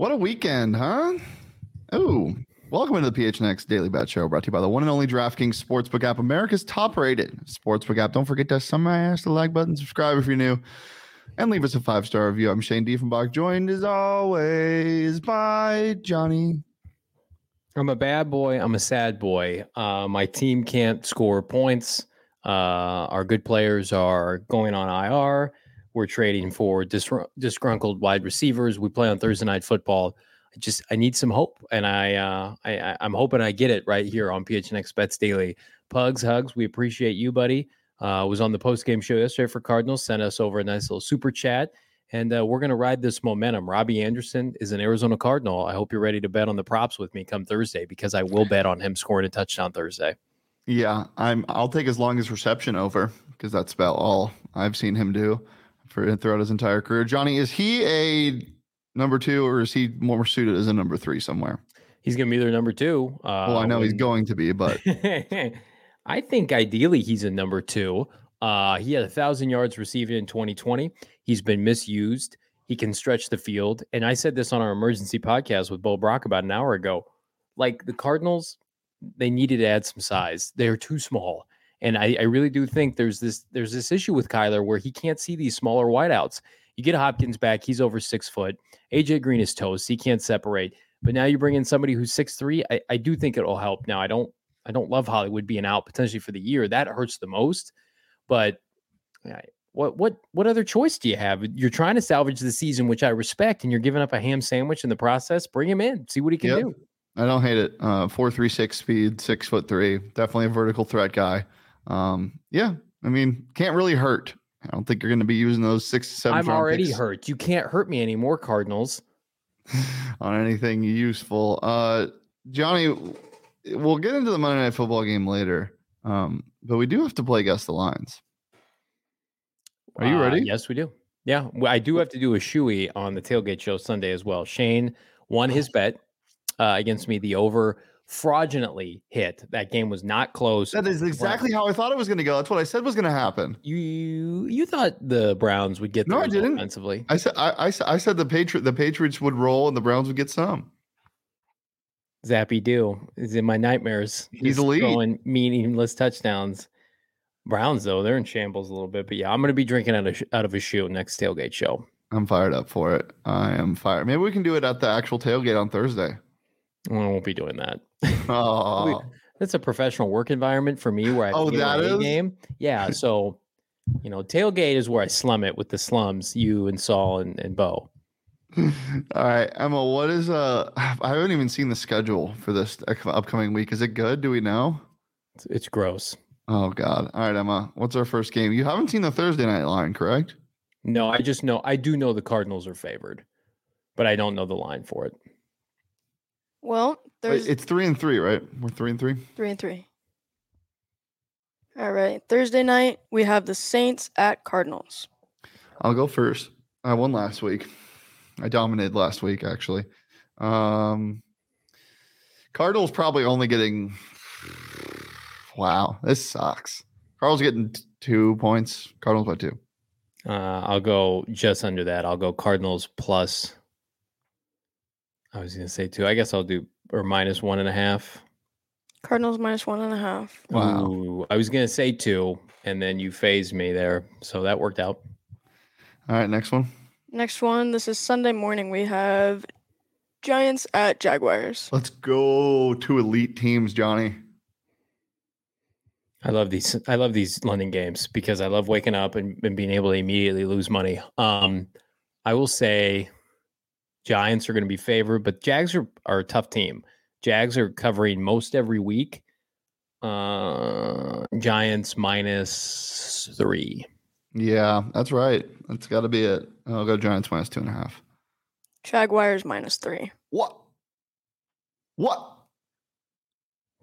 What a weekend, huh? Oh, welcome into the PHNX Daily Bet Show, brought to you by the one and only DraftKings Sportsbook app, America's top-rated sportsbook app. Don't forget to smash the like button, subscribe if you're new, and leave us a five-star review. I'm Shane Diefenbach, joined as always by Johnny. I'm a bad boy. I'm a sad boy. Uh, my team can't score points. Uh, our good players are going on IR. We're trading for disr- disgruntled wide receivers. We play on Thursday night football. I just I need some hope, and I, uh, I I'm hoping I get it right here on PHNX Bets Daily. Pugs, hugs. We appreciate you, buddy. Uh, was on the post game show yesterday for Cardinals. Sent us over a nice little super chat, and uh, we're gonna ride this momentum. Robbie Anderson is an Arizona Cardinal. I hope you're ready to bet on the props with me come Thursday because I will bet on him scoring a touchdown Thursday. Yeah, I'm. I'll take as long as reception over because that's about all I've seen him do for throughout his entire career. Johnny, is he a number two or is he more suited as a number three somewhere? He's going to be their number two. Uh, well, I know when... he's going to be, but I think ideally he's a number two. Uh, he had a thousand yards receiving in 2020. He's been misused. He can stretch the field. And I said this on our emergency podcast with Bo Brock about an hour ago. Like the Cardinals, they needed to add some size. They're too small. And I, I, really do think there's this there's this issue with Kyler where he can't see these smaller wideouts. You get Hopkins back, he's over six foot. AJ Green is toast, he can't separate. But now you bring in somebody who's six three. I, I do think it'll help. Now I don't I don't love Hollywood being out potentially for the year. That hurts the most. But what what what other choice do you have? You're trying to salvage the season, which I respect, and you're giving up a ham sandwich in the process. Bring him in, see what he can yep. do. I don't hate it. Uh, four three six speed, six foot three. Definitely a vertical threat guy um, yeah, I mean, can't really hurt. I don't think you're going to be using those six, seven. I'm already picks. hurt. You can't hurt me anymore, Cardinals. on anything useful. Uh, Johnny, we'll get into the Monday Night Football game later, um, but we do have to play guess the lines. Are you ready? Uh, yes, we do. Yeah, I do have to do a shoey on the tailgate show Sunday as well. Shane won his bet uh, against me, the over fraudulently hit. That game was not close. That is exactly how I thought it was going to go. That's what I said was going to happen. You you thought the Browns would get no, I didn't. Offensively, I said I, I, I said the Patriot the Patriots would roll and the Browns would get some. Zappy do is in my nightmares. He's elite. throwing meaningless touchdowns. Browns though they're in shambles a little bit, but yeah, I'm going to be drinking out of out of a shoe next tailgate show. I'm fired up for it. I am fired. Maybe we can do it at the actual tailgate on Thursday. Well, I won't be doing that. Oh. That's a professional work environment for me where I oh, that is? game. Yeah. So, you know, tailgate is where I slum it with the slums, you and Saul and, and Bo. All right, Emma, what is uh I haven't even seen the schedule for this upcoming week. Is it good? Do we know? It's, it's gross. Oh god. All right, Emma. What's our first game? You haven't seen the Thursday night line, correct? No, I just know I do know the Cardinals are favored, but I don't know the line for it. Well, there's it's three and three, right? We're three and three. Three and three. All right. Thursday night we have the Saints at Cardinals. I'll go first. I won last week. I dominated last week, actually. Um, Cardinals probably only getting. Wow, this sucks. Cardinals getting two points. Cardinals by two. Uh, I'll go just under that. I'll go Cardinals plus I was gonna say two. I guess I'll do or minus one and a half. Cardinals minus one and a half. Wow. Ooh, I was gonna say two, and then you phased me there, so that worked out. All right, next one. Next one. This is Sunday morning. We have Giants at Jaguars. Let's go. Two elite teams, Johnny. I love these. I love these London games because I love waking up and, and being able to immediately lose money. Um, I will say Giants are going to be favored, but Jags are, are a tough team. Jags are covering most every week. Uh, Giants minus three. Yeah, that's right. That's got to be it. I'll go Giants minus two and a half. Jaguars minus three. What? What?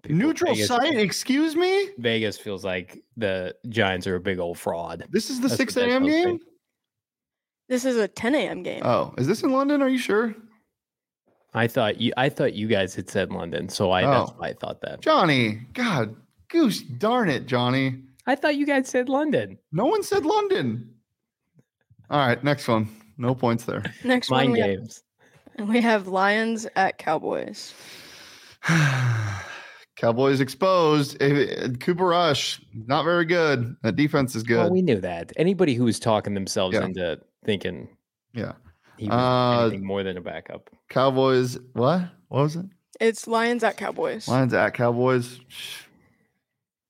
People, Neutral Vegas, site? Excuse me? Vegas feels like the Giants are a big old fraud. This is the That's 6 a.m. game? This is a 10 a.m. game. Oh, is this in London? Are you sure? I thought you. I thought you guys had said London, so I. Oh. That's why I thought that. Johnny, God, goose, darn it, Johnny. I thought you guys said London. No one said London. All right, next one. No points there. Next Mind one. games. And we have Lions at Cowboys. Cowboys exposed. Cooper Rush, not very good. That defense is good. Well, we knew that. Anybody who was talking themselves Yeah. into thinking yeah. he was Uh, anything more than a backup. Cowboys, what? What was it? It's Lions at Cowboys. Lions at Cowboys.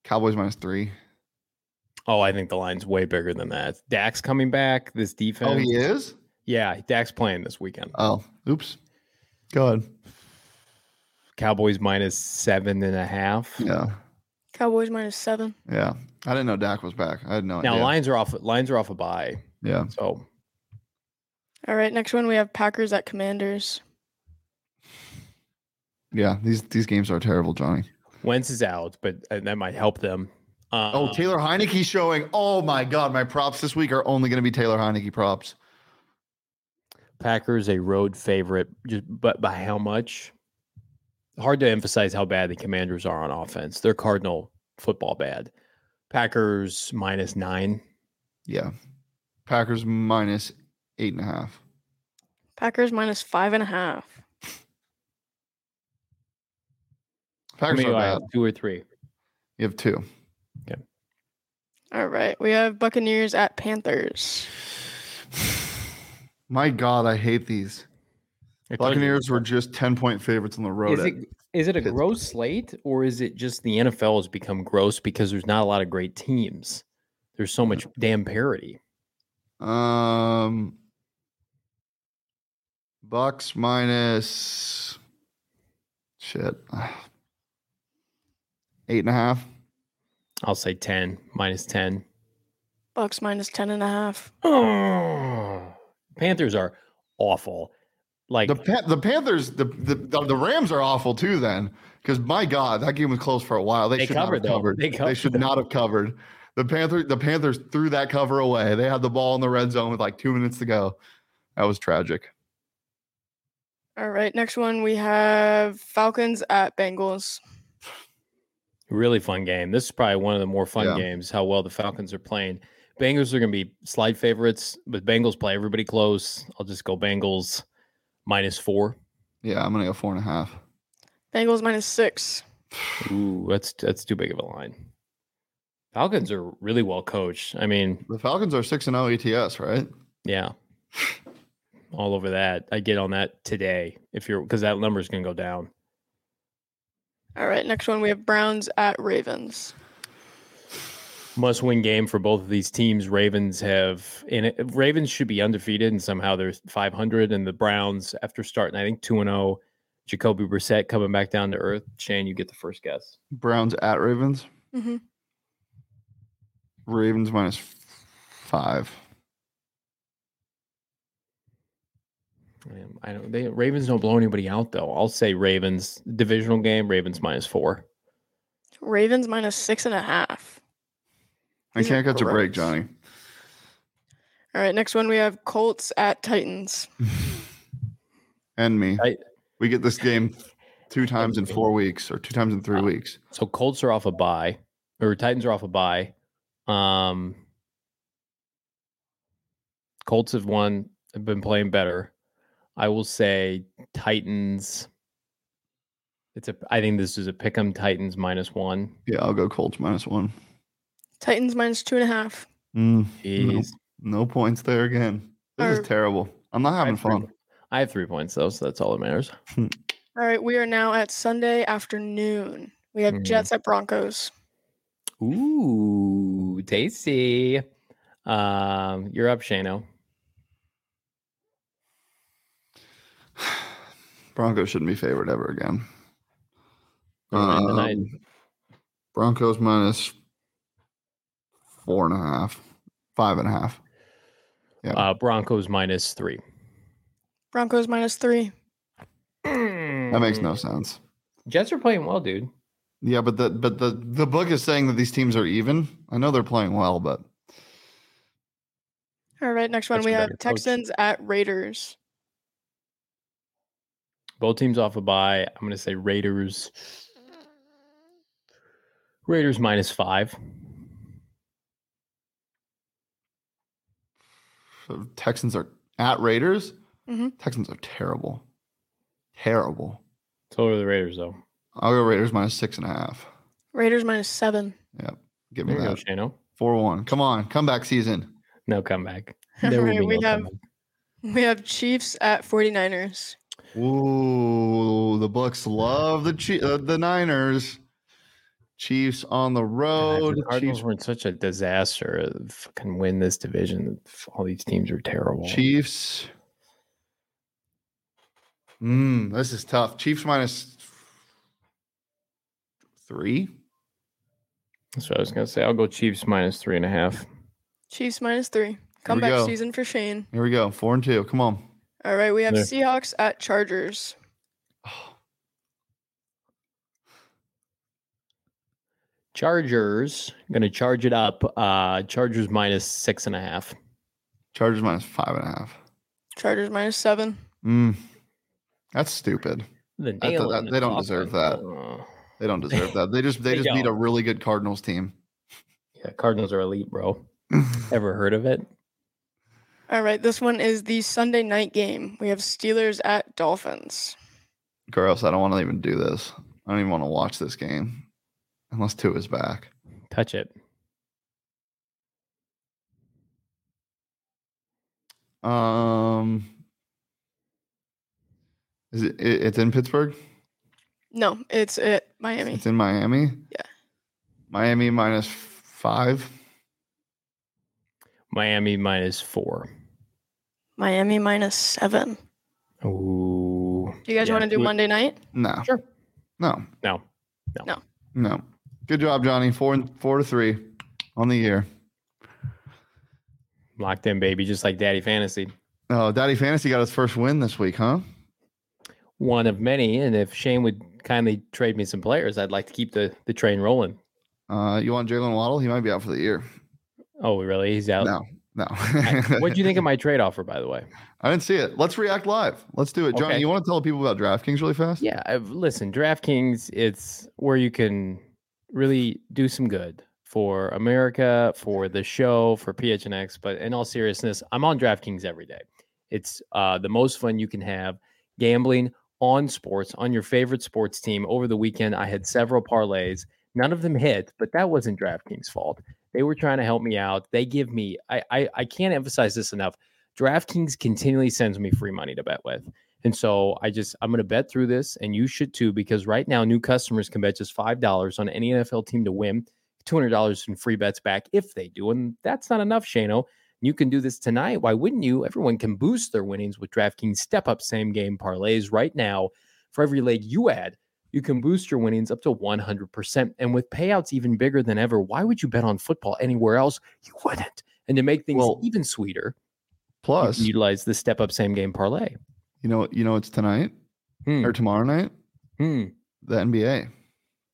Cowboys minus three. Oh, I think the line's way bigger than that. Dak's coming back. This defense. Oh, he is? Yeah, Dak's playing this weekend. Oh, oops. Go ahead. Cowboys minus seven and a half. Yeah. Cowboys minus seven. Yeah. I didn't know Dak was back. I had no Now idea. lines are off. Lines are off a bye. yeah. So All right, next one we have Packers at Commanders. Yeah. These these games are terrible, Johnny. Wentz is out, but uh, that might help them. Uh, Oh, Taylor Heinicke showing. Oh my God. My props this week are only going to be Taylor Heinicke props. Packers a road favorite, just but by how much? Hard to emphasize how bad the Commanders are on offense. They're Cardinal football bad. Packers minus nine. Yeah. Packers minus eight and a half. Packers minus five and a half. Packers many are bad. Two or three. You have two. All right, we have Buccaneers at Panthers. My God, I hate these. I. Buccaneers were just 10 point favorites on the road. Is it is it a Pittsburgh. gross slate or is it just the NFL has become gross because there's not a lot of great teams? There's so much damn parity. Um, Bucks minus shit eight and a half. I'll say 10, minus 10. Bucks minus ten and a half. Oh. Panthers are awful. Like The Pa- the Panthers, the, the the the Rams are awful too. Then because my God, that game was close for a while. They, They should covered, not have covered. They They, should not have covered. The Panther the Panthers threw that cover away. They had the ball in the red zone with like two minutes to go. That was tragic. All right, next one we have Falcons at Bengals. really fun game. This is probably one of the more fun Yeah. games. How well the Falcons are playing. Bengals are going to be slight favorites, but Bengals play everybody close. I'll just go Bengals minus four. Yeah, I'm gonna go four and a half. Bengals minus six. Ooh, that's that's too big of a line. Falcons are really well coached. I mean, The Falcons are six and oh zero ATS, right? yeah, all over that. I get on that today if you're because that number is going to go down. All right, next one we have Browns at Ravens. Must win game for both of these teams. Ravens have and it, Ravens should be undefeated, and somehow they're 500. And the Browns, after starting, I think two and zero, Jacoby Brissett coming back down to earth. Shane, you get the first guess. Browns at Ravens. hmm Ravens minus five. I don't. They Ravens don't blow anybody out though. I'll say Ravens divisional game. Ravens minus four. Ravens minus six and a half. I These can't catch a break. Johnny. All right, next one we have Colts at Titans. and me. I- we get this game two times in four weeks or two times in three Uh, weeks. So Colts are off a bye, or Titans are off a bye. Um, Colts have won, have been playing better. I will say Titans. It's a. I think this is a pick'em Titans minus one. Yeah, I'll go Colts minus one. Titans minus two and a half. Mm, Jeez. no points there again. This Or- is terrible. I'm not I having three- fun. I have three points though, so that's all that matters. All right, we are now at Sunday afternoon. We have Mhm. Jets at Broncos. Ooh, tasty. Um, you're up, Shano. Broncos shouldn't be favored ever again. Going into the night. Um, Broncos minus four and a half, five and a half. Yeah. Uh, Broncos minus three. Broncos minus three. That makes no sense. Jets are playing well, dude. Yeah, but the but the the book is saying that these teams are even. I know they're playing well, but All right, next one That's we have better coach. Texans at Raiders. Both teams off a bye. I'm going to say Raiders. Raiders minus five. the Texans are at Raiders. Mhm. Texans are terrible. Terrible. So are the Raiders, though. I'll go Raiders minus six and a half. Raiders minus seven. Yep. Give me There you go. Shano. Four one. Come on, comeback season. No comeback. All There will right, be we no have comeback. we have Chiefs at 49ers. Ooh, the Bucks love the Chi- uh, the Niners. Chiefs on the God, road. the Cardinals Chiefs, were in such a disaster. to Fucking win this division. All these teams are terrible. Chiefs. Mm, this is tough. Chiefs minus three. That's what I was gonna say. I'll go Chiefs minus three and a half. Chiefs minus three. we Comeback season for Shane. Here we go. Four and two. Come on. All right, we have Yeah. Seahawks at Chargers. Chargers gonna charge it up. Uh Chargers minus six and a half. Chargers minus five and a half. Chargers minus seven. Mm, that's stupid. The That- nail that- in the they don't deserve that. They don't deserve that. They just they, They just beat a really good Cardinals team. yeah, Cardinals are elite, bro. Ever heard of it? All right, this one is the Sunday night game. We have Steelers at Dolphins. Gross. I don't want to even do this. I don't even want to watch this game unless Tua is back. Touch it. Um, is it? it- It's in Pittsburgh. No, it's at Miami. It's in Miami. Yeah. Miami minus five. Miami minus four. Miami minus seven. Ooh. Do you guys Yeah, want to do Monday night? No. Sure. No. No. No. No. No. Good job, Johnny. Four and four to three on the year. Locked in, baby, just like Daddy Fantasy. Oh, Daddy Fantasy got his first win this week, huh? One of many. And if Shane would kindly trade me some players, I'd like to keep the, the train rolling. Uh, you want Jaylen Waddle? He might be out for the year. Oh, really? He's out. No, no. what do you think of my trade offer, by the way? I didn't see it. Let's react live. Let's do it, Johnny. Okay. You want to tell people about DraftKings really fast? Yeah, I've, listen, DraftKings, it's where you can really do some good for America, for the show, for PHNX. But in all seriousness, I'm on DraftKings every day. It's uh, the most fun you can have gambling on sports, on your favorite sports team. Over the weekend, I had several parlays. None of them hit, but that wasn't DraftKings' fault. They were trying to help me out. They give me, I, I, I can't emphasize this enough. DraftKings continually sends me free money to bet with. And so I just I'm going to bet through this, and you should too, because right now new customers can bet just five dollars on any NFL team to win, two hundred dollars in free bets back if they do, and that's not enough, Shano. You can do this tonight. Why wouldn't you? Everyone can boost their winnings with DraftKings Step Up Same Game Parlays right now. For every leg you add, you can boost your winnings up to 100%. And with payouts even bigger than ever, why would you bet on football anywhere else? You wouldn't. And to make things Well, even sweeter, Plus, utilize the Step Up Same Game Parlay. you know, you know, it's tonight Hmm. or tomorrow night. Hmm. The NBA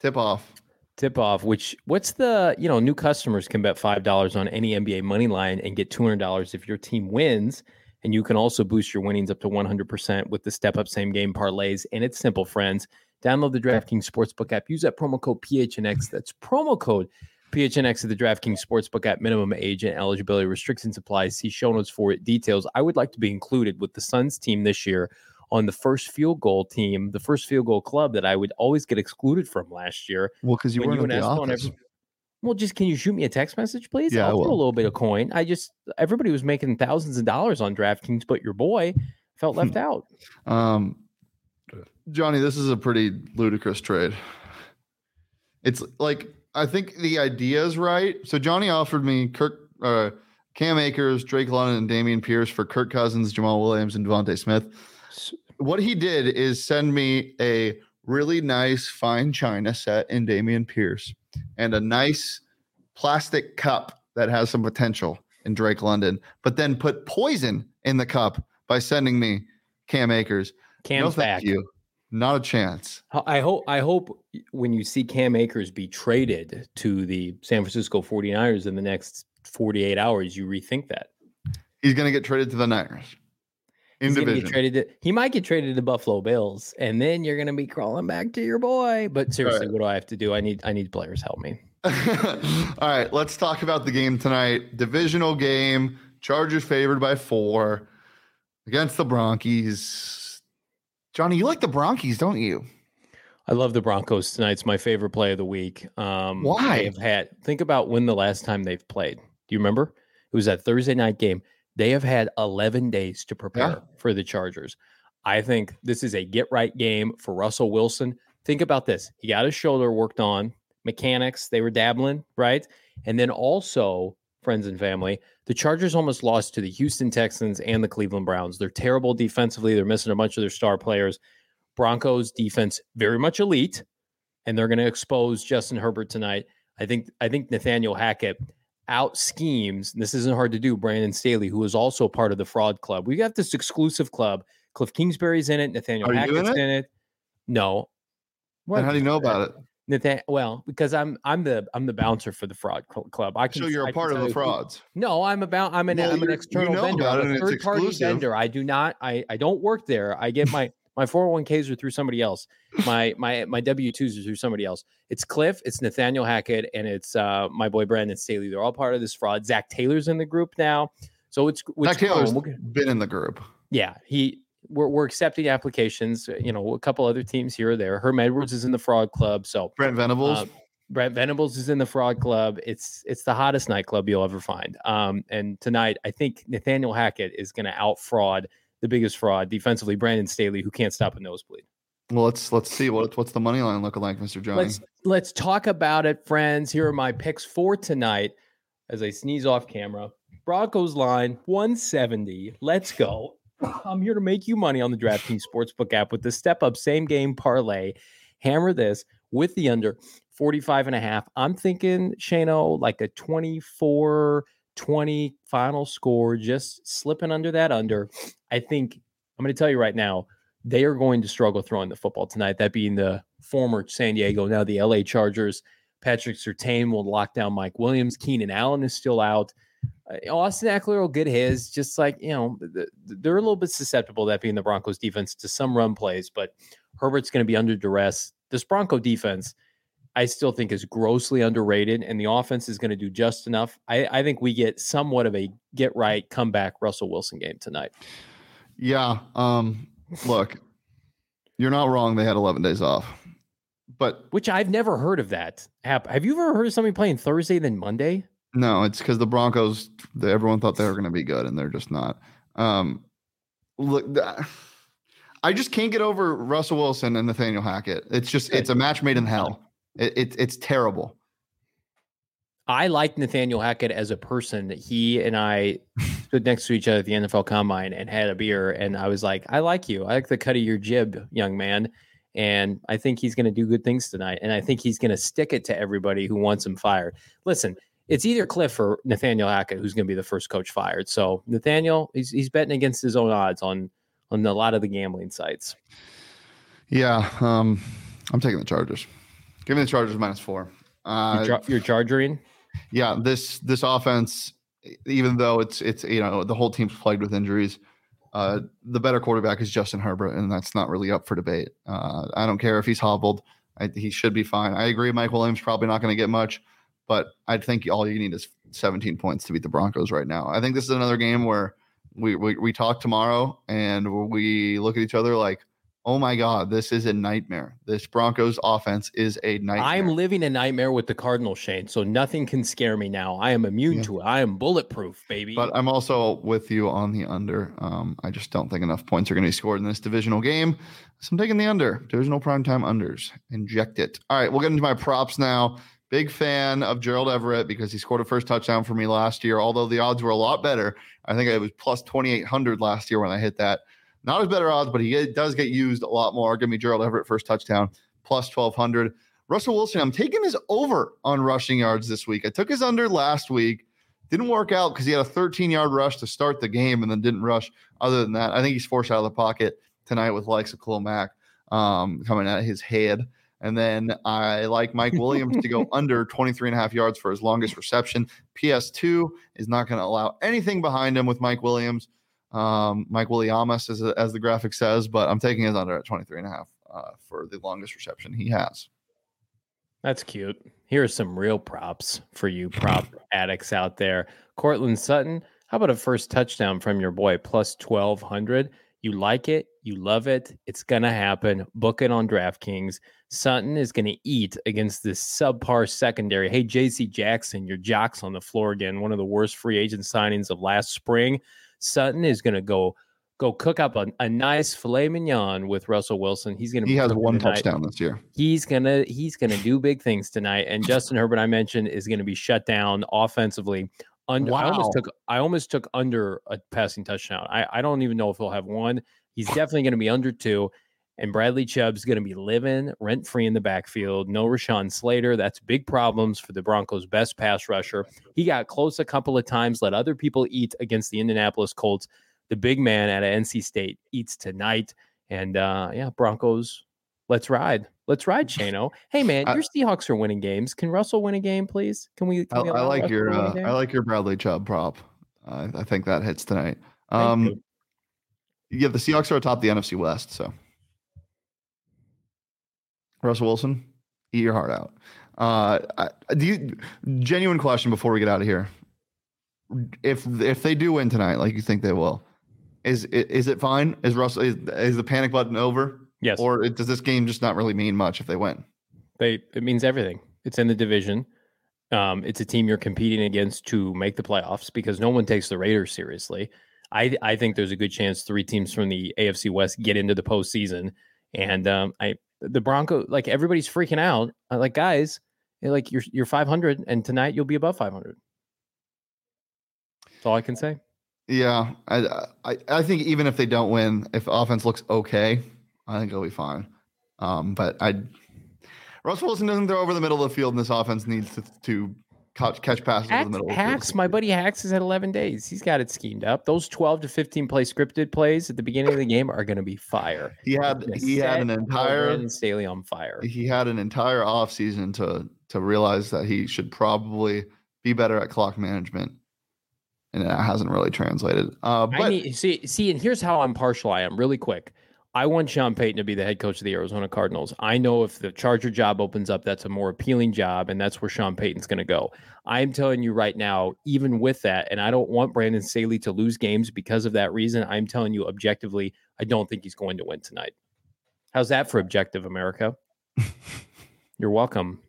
tip off. tip off which what's the you know new customers can bet five dollars on any nba money line and get $200 if your team wins and you can also boost your winnings up to 100% with the step up same game parlays and it's simple friends download the draftkings sportsbook app. Use that promo code phnx that's promo code phnx at the draftkings sportsbook app. Minimum age and eligibility restrictions apply. See show notes for it. Details. I would like to be included with the suns team this year on the first field goal team the first field goal club that i would always get excluded from last year. Well, because you weren't you the office. every- well, just can you shoot me a text message, please? Yeah, I'll throw a little bit of coin. I just everybody was making thousands of dollars on DraftKings, but your boy felt left out. Um, Johnny, this is a pretty ludicrous trade. It's like I think the idea is right. So Johnny offered me Kirk, uh, Cam Akers, Drake London, and Dameon Pierce for Kirk Cousins, Jamaal Williams, and DeVonta Smith. What he did is send me a really nice fine china set in Dameon Pierce and a nice plastic cup that has some potential in Drake London, but then put poison in the cup by sending me Cam Akers. Cam's no, thank back. you. Not a chance. I hope I hope when you see Cam Akers be traded to the San Francisco 49ers in the next 48 hours, you rethink that. He's going to get traded to the Niners in He's gonna division. get traded to, he might get traded to Buffalo Bills, and then you're gonna be crawling back to your boy. But seriously, Right. what do I have to do? I need I need players help me. All right, let's talk about the game tonight. Divisional game. Chargers favored by four against the Bronchies. Johnny, you like the Bronchies, don't you? I love the Broncos tonight. It's my favorite play of the week. Um, Why? Have had. Think about when the last time they've played. Do you remember? It was that Thursday night game. They have had 11 days to prepare for the Chargers. I think this is a get right game for Russell Wilson. Think about this. He got his shoulder worked on, mechanics, they were dabbling, right? And then also, friends and family, the Chargers almost lost to the Houston Texans and the Cleveland Browns. They're terrible defensively. They're missing a bunch of their star players. Broncos defense very much elite, and they're going to expose Justin Herbert tonight. I think I think Nathaniel Hackett out schemes. This isn't hard to do. Brandon Staley, who is also part of the fraud club. We got this exclusive club. Cliff Kingsbury's in it. Nathaniel Are you in Hackett's it? in it. No. And how do you know about it? Nathan, well, because I'm I'm the I'm the bouncer for the fraud cl- club. I can. So you're I a can part of the frauds. No, I'm about I'm an Well, I'm an you're- you external know vendor. I'm a third party vendor. I do not I I don't work there. I get my my 401ks are through somebody else. My my my W twos are through somebody else. It's Cliff, it's Nathaniel Hackett, and it's uh my boy Brandon Staley. They're all part of this fraud. Zac Taylor's in the group now, so it's it's Zac Taylor's fun. We'll get- been in the group. yeah, he we're, we're accepting applications. You know, a couple other teams here or there. Herm Edwards is in the fraud club, so Brent Venables. uh, Brent Venables is in the fraud club. It's it's the hottest nightclub you'll ever find. Um, and tonight, I think Nathaniel Hackett is going to out fraud the biggest fraud defensively, Brandon Staley, who can't stop a nosebleed. well, let's let's see what what's the money line looking like, Mr. Johnny. Let's let's talk about it, friends. Here are my picks for tonight. As I sneeze off camera, Broncos line 170. Let's go. I'm here to make you money on the DraftKings Sportsbook app with the step up same game parlay. Hammer this with the under 45 and a half. I'm thinking, Shano, like a 24 20 final score, just slipping under that under. I think I'm going to tell you right now, they are going to struggle throwing the football tonight. That being the former San Diego, now the LA Chargers. Patrick Surtain will lock down Mike Williams. Keenan Allen is still out. Uh, Austin Ekeler will get his. Just like you know, th- th- they're a little bit susceptible. That being the Broncos defense to some run plays, but Herbert's going to be under duress. This Bronco defense, I still think, is grossly underrated, and the offense is going to do just enough. I, I think we get somewhat of a get right comeback Russell Wilson game tonight. yeah. Um. Look, you're not wrong. They had 11 days off, but Which I've never heard of that. Have you ever heard of somebody playing Thursday then Monday? No, it's because the Broncos. The, everyone thought they were going to be good, and they're just not. Um. Look. I just can't get over Russell Wilson and Nathaniel Hackett. It's just it's a match made in hell. It, it it's terrible. I like Nathaniel Hackett as a person. He and I stood next to each other at the NFL Combine and had a beer, and I was like, "I like you. I like the cut of your jib, young man." And I think he's going to do good things tonight, and I think he's going to stick it to everybody who wants him fired. Listen, it's either Cliff or Nathaniel Hackett who's going to be the first coach fired. So Nathaniel, he's he's betting against his own odds on on a lot of the gambling sites. Yeah. Um. I'm taking the Chargers. Give me the Chargers minus four. Uh, You're, you're chargering. yeah, this this offense, even though it's it's you know the whole team's plagued with injuries, uh, the better quarterback is Justin Herbert, and that's not really up for debate. Uh, I don't care if he's hobbled; I, he should be fine. I agree. Mike Williams probably not going to get much, but I think all you need is 17 points to beat the Broncos right now. I think this is another game where we we, we talk tomorrow and we look at each other like. Oh my God, this is a nightmare. This Broncos offense is a nightmare. I'm living a nightmare with the Cardinal Shane, so nothing can scare me now. I am immune Yeah. to it. I am bulletproof, baby. But I'm also with you on the under. Um, I just don't think enough points are going to be scored in this divisional game. So I'm taking the under. Divisional primetime unders. Inject it. All right, we'll get into my props now. Big fan of Gerald Everett because he scored a first touchdown for me last year. Although the odds were a lot better. I think it was plus 2,800 last year when I hit that. Not as better odds, but he does get used a lot more. Give me Gerald Everett first touchdown plus 1,200. Russell Wilson, I'm taking his over on rushing yards this week. I took his under last week. Didn't work out because he had a 13 yard rush to start the game and then didn't rush. Other than that, I think he's forced out of the pocket tonight with likes of Khalil Mack um, coming at his head. And then I like Mike Williams to go under 23 and a half yards for his longest reception. PS2 is not going to allow anything behind him with Mike Williams. Um, Mike Williams, as, as the graphic says, but I'm taking his under at 23 and a half uh, for the longest reception he has. That's cute. Here are some real props for you prop addicts out there. Courtland Sutton, how about a first touchdown from your boy plus 1200? You like it, You love it. It's going to happen. Book it on DraftKings. Sutton is going to eat against this subpar secondary. Hey, JC Jackson, your jocks on the floor again. One of the worst free agent signings of last spring. Sutton is going to go go cook up a, a nice filet mignon with Russell Wilson. He's going to he has one tonight. touchdown this year. He's gonna he's gonna do big things tonight. And Justin Herbert, I mentioned, is going to be shut down offensively. Under, wow. I almost took I almost took under a passing touchdown. I, I don't even know if he'll have one. He's definitely going to be under two. And Bradley Chubb's going to be living rent free in the backfield. No Rashawn Slater. That's big problems for the Broncos' best pass rusher. He got close a couple of times, let other people eat against the Indianapolis Colts. The big man at NC State eats tonight. And uh, yeah, Broncos, let's ride. Let's ride, Shano. Hey man, your Seahawks are winning games. Can Russell win a game, please? Can we? Can I, we I, like your uh, I like your Bradley Chubb prop. Uh, I think that hits tonight. Um, yeah, the Seahawks are atop the NFC West, so Russell Wilson, eat your heart out. Uh, do you, genuine question before we get out of here? If if they do win tonight, like you think they will, is is it fine? Is Russell is, is the panic button over? Yes. Or does this game just not really mean much if they win? They it means everything. It's in the division. Um, it's a team you're competing against to make the playoffs because no one takes the Raiders seriously. I I think there's a good chance three teams from the AFC West get into the postseason, and um, I the Bronco like everybody's freaking out. I'm like guys, like you're you're 500, and tonight you'll be above 500. That's all I can say. Yeah, I, I I think even if they don't win, if offense looks okay, I think it'll be fine. Um, but I, Russ Wilson doesn't throw over the middle of the field, and this offense needs to, to catch, catch passes Hacks, the middle. Hacks, my buddy Hacks is at 11 days. He's got it schemed up. Those 12 to 15 play scripted plays at the beginning of the game are going to be fire. He had he had an entire Staley on fire. He had an entire off season to to realize that he should probably be better at clock management and that hasn't really translated. Uh, but I mean, see, see, and here's how I'm partial. I am really quick. I want Sean Payton to be the head coach of the Arizona Cardinals. I know if the Charger job opens up, that's a more appealing job, and that's where Sean Payton's going to go. I'm telling you right now, even with that, and I don't want Brandon Staley to lose games because of that reason. I'm telling you objectively, I don't think he's going to win tonight. How's that for objective, America? You're welcome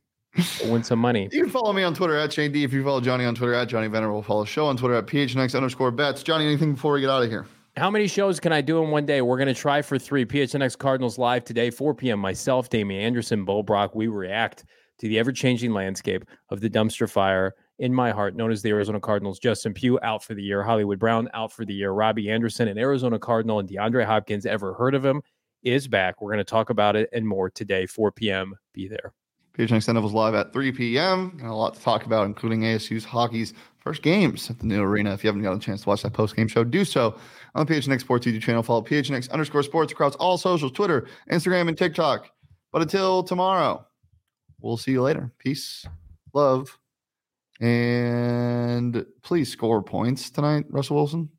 win some money. You can follow me on Twitter at Shane D. If you follow Johnny on Twitter at Johnny Venerable, follow the show on Twitter at PHNX underscore bets. Johnny, anything before we get out of here? How many shows can I do in one day? We're going to try for three. PHNX Cardinals live today, 4 p.m. Myself, Damien Anderson, Brock. We react to the ever changing landscape of the dumpster fire in my heart, known as the Arizona Cardinals. Justin Pugh out for the year. Hollywood Brown out for the year. Robbie Anderson, an Arizona Cardinal, and DeAndre Hopkins. Ever heard of him? Is back. We're going to talk about it and more today, 4 p.m. Be there. PHNX is live at 3 p.m. a lot to talk about, including ASU's hockey's first games at the new arena. If you haven't gotten a chance to watch that post game show, do so on the PHNX Sports YouTube channel. Follow PHNX underscore sports across all socials Twitter, Instagram, and TikTok. But until tomorrow, we'll see you later. Peace, love, and please score points tonight, Russell Wilson.